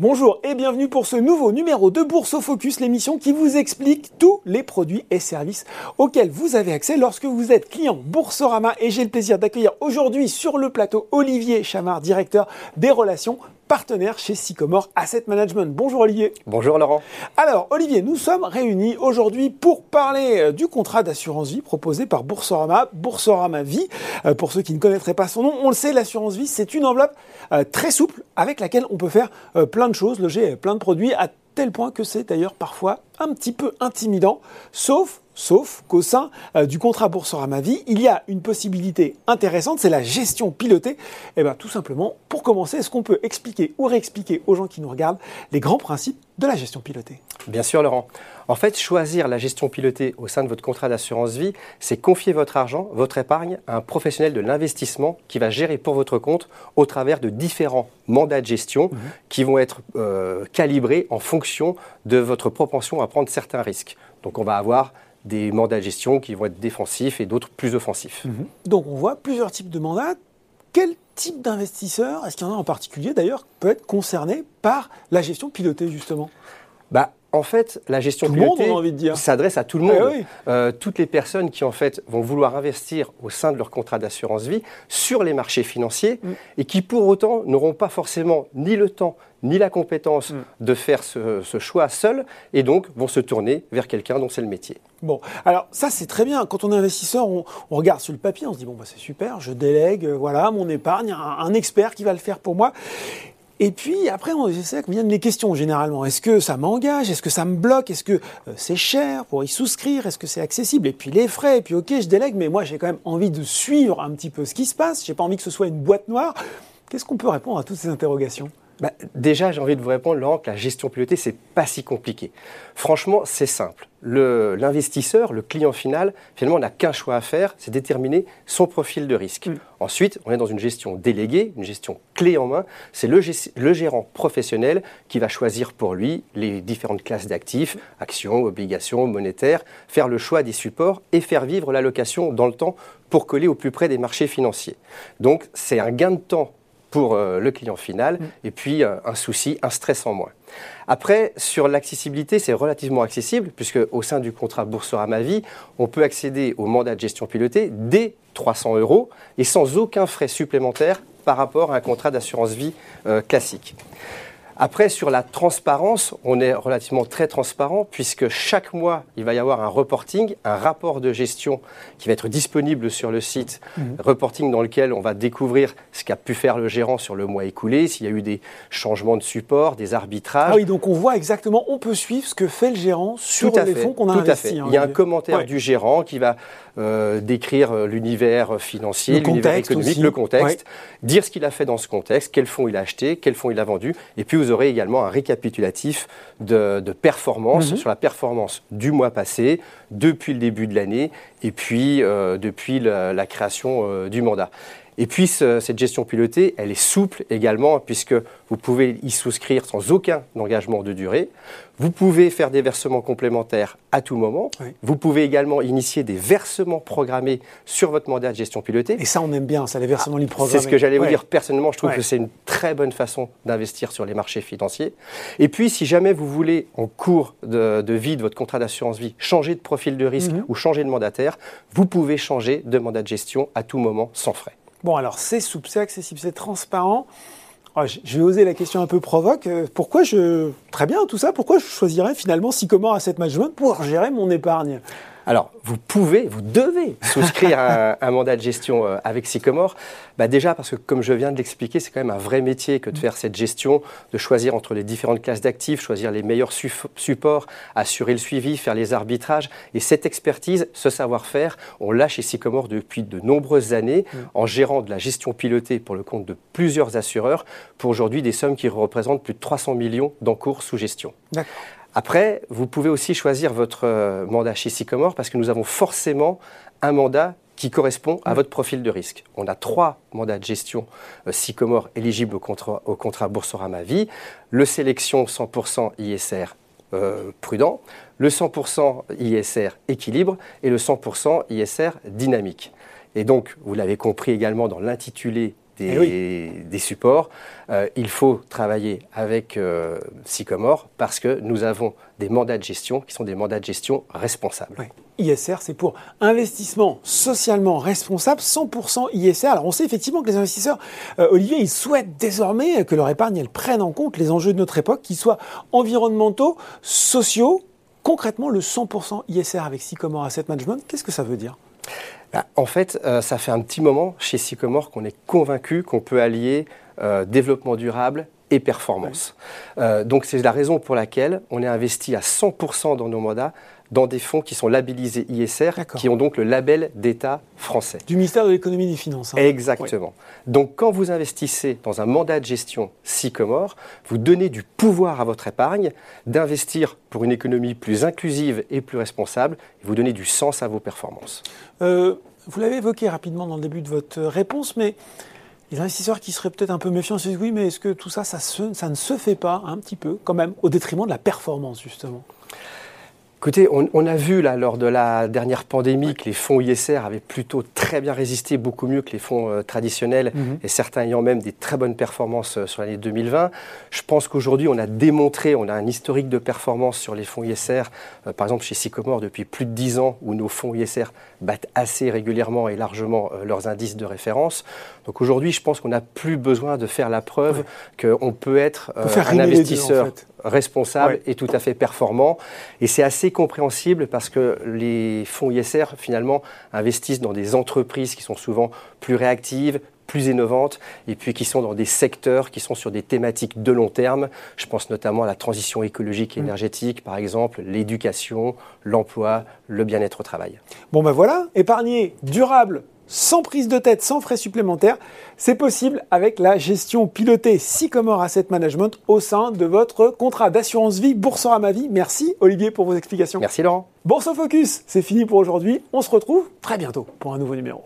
Bonjour et bienvenue pour ce nouveau numéro de Bourse au Focus, l'émission qui vous explique tous les produits et services auxquels vous avez accès lorsque vous êtes client Boursorama. Et j'ai le plaisir d'accueillir aujourd'hui sur le plateau Olivier Chamard, directeur des relations partenaire chez Sycomore Asset Management. Bonjour Olivier. Bonjour Laurent. Alors Olivier, nous sommes réunis aujourd'hui pour parler euh, du contrat d'assurance vie proposé par Boursorama, Boursorama Vie. Euh, pour ceux qui ne connaîtraient pas son nom, on le sait, l'assurance vie, c'est une enveloppe euh, très souple avec laquelle on peut faire plein de choses, loger plein de produits à tel point que c'est d'ailleurs parfois un petit peu intimidant, sauf Sauf qu'au sein euh, du contrat Boursorama Vie, il y a une possibilité intéressante, c'est la gestion pilotée. Et eh bien tout simplement, pour commencer, est-ce qu'on peut expliquer ou réexpliquer aux gens qui nous regardent les grands principes de la gestion pilotée? Bien sûr Laurent. En fait, choisir la gestion pilotée au sein de votre contrat d'assurance vie, c'est confier votre argent, votre épargne à un professionnel de l'investissement qui va gérer pour votre compte au travers de différents mandats de gestion mhm. qui vont être euh, calibrés en fonction de votre propension à prendre certains risques. Donc on va avoir des mandats de gestion qui vont être défensifs et d'autres plus offensifs. Mhm. Donc on voit plusieurs types de mandats. Quel type d'investisseur, est-ce qu'il y en a en particulier d'ailleurs, peut être concerné par la gestion pilotée justement? Bah, en fait, la gestion pilotée s'adresse à tout le eh monde. Euh, toutes les personnes qui en fait vont vouloir investir au sein de leur contrat d'assurance vie sur les marchés financiers mm. et qui pour autant n'auront pas forcément ni le temps ni la compétence mm. de faire ce, choix seul et donc vont se tourner vers quelqu'un dont c'est le métier. Bon, alors ça c'est très bien. Quand on est investisseur, on, regarde sur le papier, on se dit bon bah c'est super, je délègue, euh, voilà mon épargne, un, un expert qui va le faire pour moi. Et puis après, on essaie viennent les questions généralement. Est-ce que ça m'engage? Est-ce que ça me bloque? Est-ce que euh, c'est cher pour y souscrire? Est-ce que c'est accessible? Et puis les frais. Et puis ok, je délègue, mais moi j'ai quand même envie de suivre un petit peu ce qui se passe. J'ai pas envie que ce soit une boîte noire. Qu'est-ce qu'on peut répondre à toutes ces interrogations? Bah, déjà, j'ai envie de vous répondre, Laurent, que la gestion pilotée, c'est pas si compliqué. Franchement, c'est simple. L'investisseur, le, client final, finalement, n'a qu'un choix à faire, c'est déterminer son profil de risque. Mm. Ensuite, on est dans une gestion déléguée, une gestion clé en main. C'est le, le, gérant professionnel qui va choisir pour lui les différentes classes d'actifs, actions, obligations, monétaires, faire le choix des supports et faire vivre l'allocation dans le temps pour coller au plus près des marchés financiers. Donc, c'est un gain de temps pour euh, le client final mm. et puis euh, un souci, un stress en moins. Après, sur l'accessibilité, c'est relativement accessible puisque au sein du contrat Boursorama Vie, on peut accéder au mandat de gestion pilotée dès 300 euros et sans aucun frais supplémentaire par rapport à un contrat d'assurance vie euh, classique. Après, sur la transparence, on est relativement très transparent puisque chaque mois, il va y avoir un reporting, un rapport de gestion qui va être disponible sur le site. Mhm. Reporting dans lequel on va découvrir ce qu'a pu faire le gérant sur le mois écoulé, s'il y a eu des changements de support, des arbitrages. Ah oui, donc on voit exactement, on peut suivre ce que fait le gérant sur les fonds qu'on a Tout investis. À fait. Hein, il y a un commentaire du gérant qui va euh, décrire euh, l'univers financier, l'univers économique, le contexte, dire ce qu'il a fait dans ce contexte, quels fonds il a acheté, quels fonds il a vendu, et puis vous aurez également un récapitulatif de, performance mhm. sur la performance du mois passé, depuis le début de l'année, et puis euh, depuis la, création du mandat. Et puis cette gestion pilotée, elle est souple également, puisque vous pouvez y souscrire sans aucun engagement de durée. Vous pouvez faire des versements complémentaires à tout moment. Vous pouvez également initier des versements programmés sur votre mandat de gestion pilotée. Et ça, on aime bien, ça, les versements ah, programmés. C'est ce que j'allais vous dire. Personnellement, je trouve que c'est une très bonne façon d'investir sur les marchés financiers. Et puis, si jamais vous voulez, en cours de, vie de votre contrat d'assurance vie, changer de profil de risque mhm. ou changer de mandataire, vous pouvez changer de mandat de gestion à tout moment sans frais. Bon, alors c'est souple, c'est accessible, c'est transparent. Oh, je vais oser la question un peu provoque. Euh, pourquoi je. Très bien, tout ça, pourquoi je choisirais finalement Sycomore Asset Management pour gérer mon épargne? Alors, vous pouvez, vous devez souscrire à un, mandat de gestion euh, avec Sycomore. Bah déjà, parce que comme je viens de l'expliquer, c'est quand même un vrai métier que de faire cette gestion, de choisir entre les différentes classes d'actifs, choisir les meilleurs supports, assurer le suivi, faire les arbitrages. Et cette expertise, ce savoir-faire, on l'a chez Sycomore depuis de nombreuses années, mm. en gérant de la gestion pilotée pour le compte de plusieurs assureurs, pour aujourd'hui des sommes qui représentent plus de 300 millions d'encours sous gestion. Après, vous pouvez aussi choisir votre euh, mandat chez Sycomore parce que nous avons forcément un mandat qui correspond à votre profil de risque. On a trois mandats de gestion euh, Sycomore éligibles au contrat, au contrat Boursorama Vie. Le sélection 100% ISR euh, prudent, le 100% ISR équilibre et le 100% ISR dynamique. Et donc, vous l'avez compris également dans l'intitulé des, des supports. Euh, il faut travailler avec euh, Sycomore parce que nous avons des mandats de gestion qui sont des mandats de gestion responsables. ISR, c'est pour investissement socialement responsable, 100% ISR. Alors on sait effectivement que les investisseurs, euh, Olivier, ils souhaitent désormais que leur épargne, elle prenne en compte les enjeux de notre époque, qu'ils soient environnementaux, sociaux. Concrètement, le 100% ISR avec Sycomore Asset Management, qu'est-ce que ça veut dire? Bah, En fait, euh, ça fait un petit moment chez Sycomore qu'on est convaincu qu'on peut allier euh, développement durable et performance. donc c'est la raison pour laquelle on est investi à 100% dans nos mandats dans des fonds qui sont labellisés ISR, qui ont donc le label d'État français. Du ministère de l'économie et des finances. Hein. Exactement. Donc quand vous investissez dans un mandat de gestion Sycomore, vous donnez du pouvoir à votre épargne d'investir pour une économie plus inclusive et plus responsable, et vous donnez du sens à vos performances. Euh, vous l'avez évoqué rapidement dans le début de votre réponse, mais les investisseurs qui seraient peut-être un peu méfiants se disent oui, mais est-ce que tout ça, ça, ça ne se fait pas un petit peu, quand même, au détriment de la performance, justement? Écoutez, on, a vu là lors de la dernière pandémie que les fonds ISR avaient plutôt très bien résisté, beaucoup mieux que les fonds euh, traditionnels, mhm. et certains ayant même des très bonnes performances euh, sur l'année 2020. Je pense qu'aujourd'hui, on a démontré, on a un historique de performance sur les fonds ISR, euh, par exemple chez Sycomore depuis plus de 10 ans, où nos fonds ISR battent assez régulièrement et largement leurs indices de référence. Donc aujourd'hui, je pense qu'on n'a plus besoin de faire la preuve qu'on peut être un investisseur responsable et tout à fait performant. Et c'est assez compréhensible parce que les fonds ISR, finalement, investissent dans des entreprises qui sont souvent plus réactives, plus innovantes, et puis qui sont dans des secteurs qui sont sur des thématiques de long terme. Je pense notamment à la transition écologique et mm. énergétique, par exemple, l'éducation, l'emploi, le bien-être au travail. Bon ben voilà, épargner durable sans prise de tête, sans frais supplémentaires. C'est possible avec la gestion pilotée Sycomore Asset Management au sein de votre contrat d'assurance vie Boursorama Vie. Merci Olivier pour vos explications. Merci Laurent. Bourse Focus, c'est fini pour aujourd'hui. On se retrouve très bientôt pour un nouveau numéro.